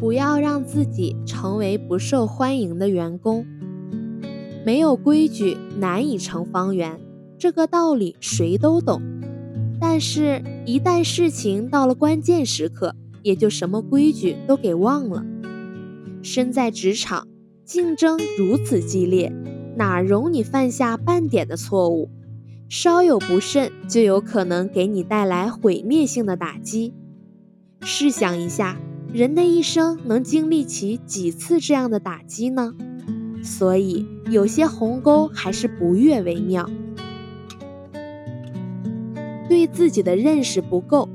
不要让自己成为不受欢迎的员工。没有规矩，难以成方圆，这个道理谁都懂。但是，一旦事情到了关键时刻，也就什么规矩都给忘了。身在职场，竞争如此激烈，哪容你犯下半点的错误？稍有不慎，就有可能给你带来毁灭性的打击。试想一下，人的一生能经历起几次这样的打击呢？所以，有些鸿沟还是不越为妙。对自己的认识不够。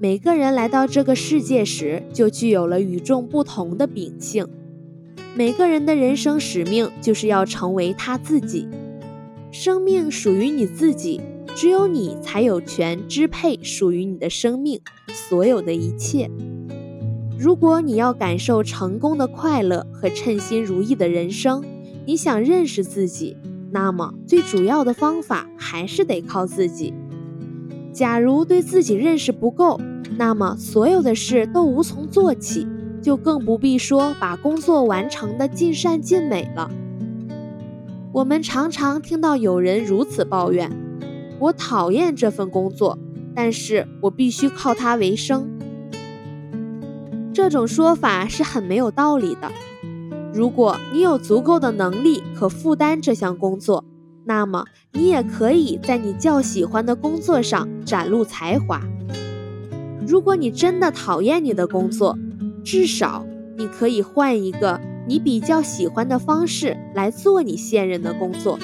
每个人来到这个世界时，就具有了与众不同的秉性。每个人的人生使命，就是要成为他自己。生命属于你自己，只有你才有权支配属于你的生命所有的一切。如果你要感受成功的快乐和称心如意的人生，你想认识自己，那么最主要的方法还是得靠自己。假如对自己认识不够，那么所有的事都无从做起，就更不必说把工作完成的尽善尽美了。我们常常听到有人如此抱怨：“我讨厌这份工作，但是我必须靠它为生。”这种说法是很没有道理的。如果你有足够的能力可负担这项工作，那么你也可以在你较喜欢的工作上展露才华。如果你真的讨厌你的工作，至少你可以换一个你比较喜欢的方式来做你现任的工作。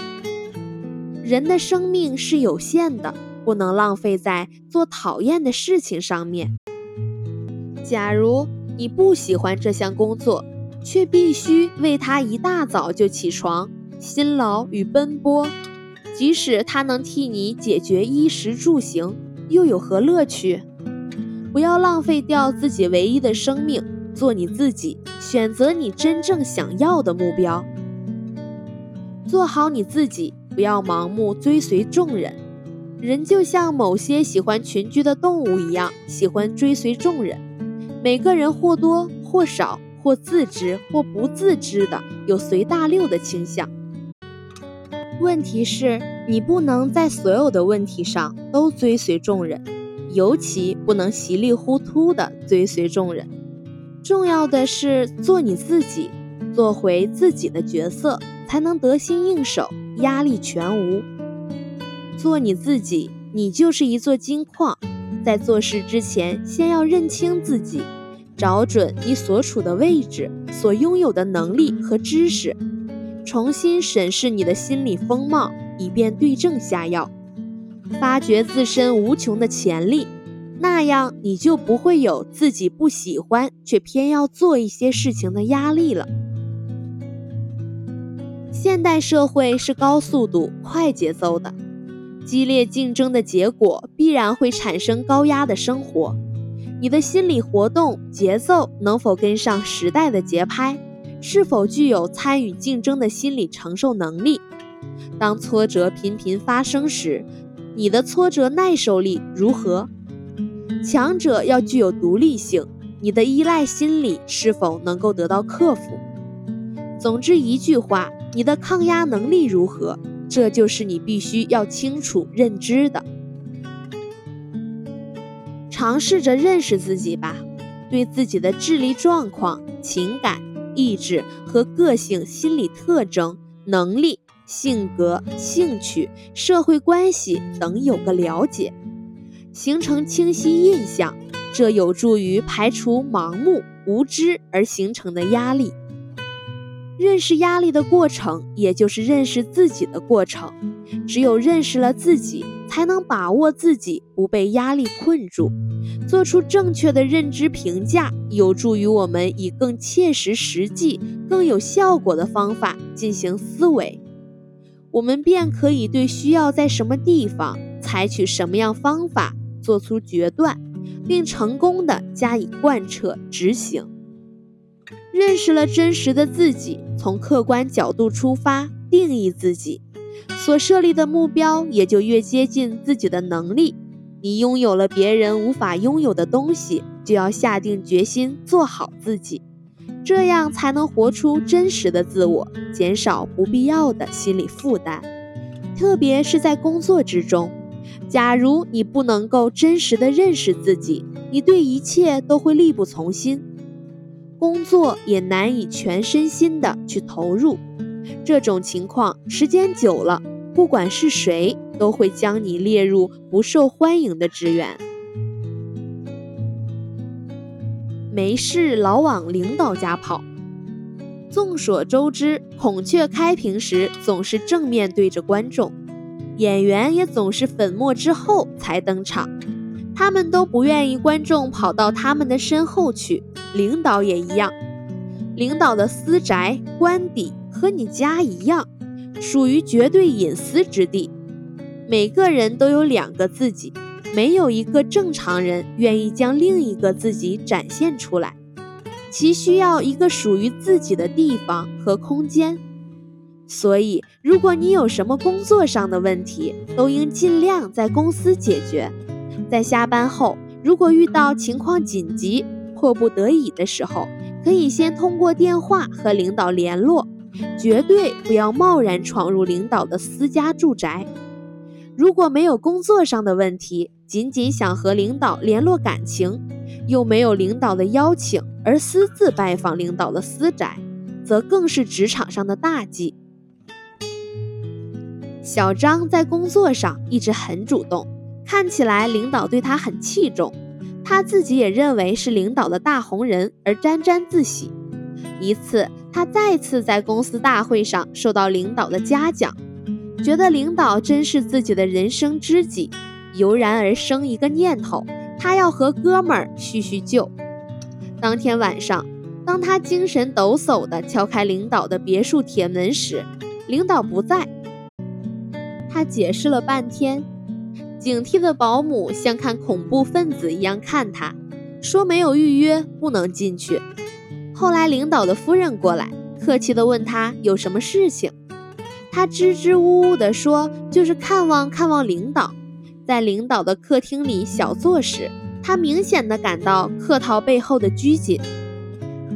人的生命是有限的，不能浪费在做讨厌的事情上面。假如你不喜欢这项工作，却必须为它一大早就起床，辛劳与奔波，即使它能替你解决衣食住行，又有何乐趣？不要浪费掉自己唯一的生命，做你自己，选择你真正想要的目标，做好你自己，不要盲目追随众人。人就像某些喜欢群居的动物一样，喜欢追随众人。每个人或多或少，或自知或不自知的有随大流的倾向。问题是，你不能在所有的问题上都追随众人。尤其不能稀里糊涂地追随众人，重要的是做你自己，做回自己的角色，才能得心应手，压力全无。做你自己，你就是一座金矿，在做事之前，先要认清自己，找准你所处的位置，所拥有的能力和知识，重新审视你的心理风貌，以便对症下药。发掘自身无穷的潜力，那样你就不会有自己不喜欢却偏要做一些事情的压力了。现代社会是高速度、快节奏的，激烈竞争的结果必然会产生高压的生活。你的心理活动节奏能否跟上时代的节拍？是否具有参与竞争的心理承受能力？当挫折频频发生时，你的挫折耐受力如何？强者要具有独立性，你的依赖心理是否能够得到克服？总之一句话，你的抗压能力如何？这就是你必须要清楚认知的。尝试着认识自己吧，对自己的智力状况、情感、意志和个性、心理特征、能力。性格、兴趣、社会关系等有个了解，形成清晰印象，这有助于排除盲目无知而形成的压力。认识压力的过程，也就是认识自己的过程。只有认识了自己，才能把握自己不被压力困住，做出正确的认知评价，有助于我们以更切实实际、更有效果的方法进行思维。我们便可以对需要在什么地方采取什么样方法做出决断，并成功的加以贯彻执行。认识了真实的自己，从客观角度出发定义自己，所设立的目标也就越接近自己的能力。你拥有了别人无法拥有的东西，就要下定决心做好自己，这样才能活出真实的自我，减少不必要的心理负担。特别是在工作之中，假如你不能够真实的认识自己，你对一切都会力不从心，工作也难以全身心的去投入。这种情况时间久了，不管是谁。都会将你列入不受欢迎的职员。没事老往领导家跑。众所周知，孔雀开屏时总是正面对着观众，演员也总是粉墨之后才登场。他们都不愿意观众跑到他们的身后去，领导也一样。领导的私宅、官邸和你家一样，属于绝对隐私之地。每个人都有两个自己，没有一个正常人愿意将另一个自己展现出来，其需要一个属于自己的地方和空间。所以，如果你有什么工作上的问题，都应尽量在公司解决。在下班后，如果遇到情况紧急、迫不得已的时候，可以先通过电话和领导联络，绝对不要贸然闯入领导的私家住宅。如果没有工作上的问题，仅仅想和领导联络感情，又没有领导的邀请而私自拜访领导的私宅，则更是职场上的大忌。小张在工作上一直很主动，看起来领导对他很器重，他自己也认为是领导的大红人而沾沾自喜。一次，他再次在公司大会上受到领导的嘉奖。觉得领导真是自己的人生知己，油然而生一个念头，他要和哥们儿叙叙旧。当天晚上，当他精神抖擞地敲开领导的别墅铁门时，领导不在。他解释了半天，警惕的保姆像看恐怖分子一样看他，说没有预约不能进去。后来领导的夫人过来，客气地问他有什么事情。他支支吾吾地说：“就是看望看望领导。”在领导的客厅里小坐时，他明显的感到客套背后的拘谨。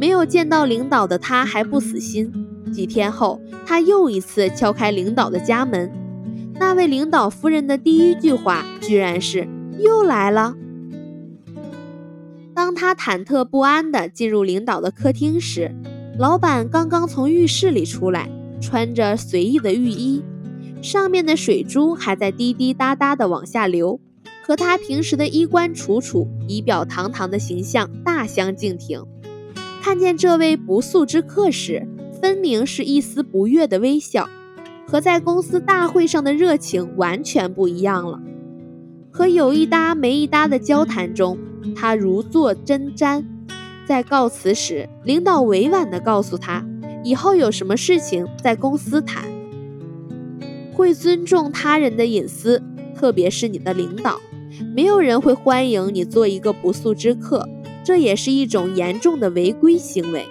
没有见到领导的他还不死心。几天后，他又一次敲开领导的家门。那位领导夫人的第一句话居然是：“又来了。”当他忐忑不安地进入领导的客厅时，老板刚刚从浴室里出来。穿着随意的浴衣，上面的水珠还在滴滴答答地往下流，和他平时的衣冠楚楚、仪表堂堂的形象大相径庭。看见这位不速之客时，分明是一丝不悦的微笑，和在公司大会上的热情完全不一样了。和有一搭没一搭的交谈中，他如坐针毡。在告辞时，领导委婉地告诉他。以后有什么事情在公司谈，会尊重他人的隐私，特别是你的领导。没有人会欢迎你做一个不速之客，这也是一种严重的违规行为。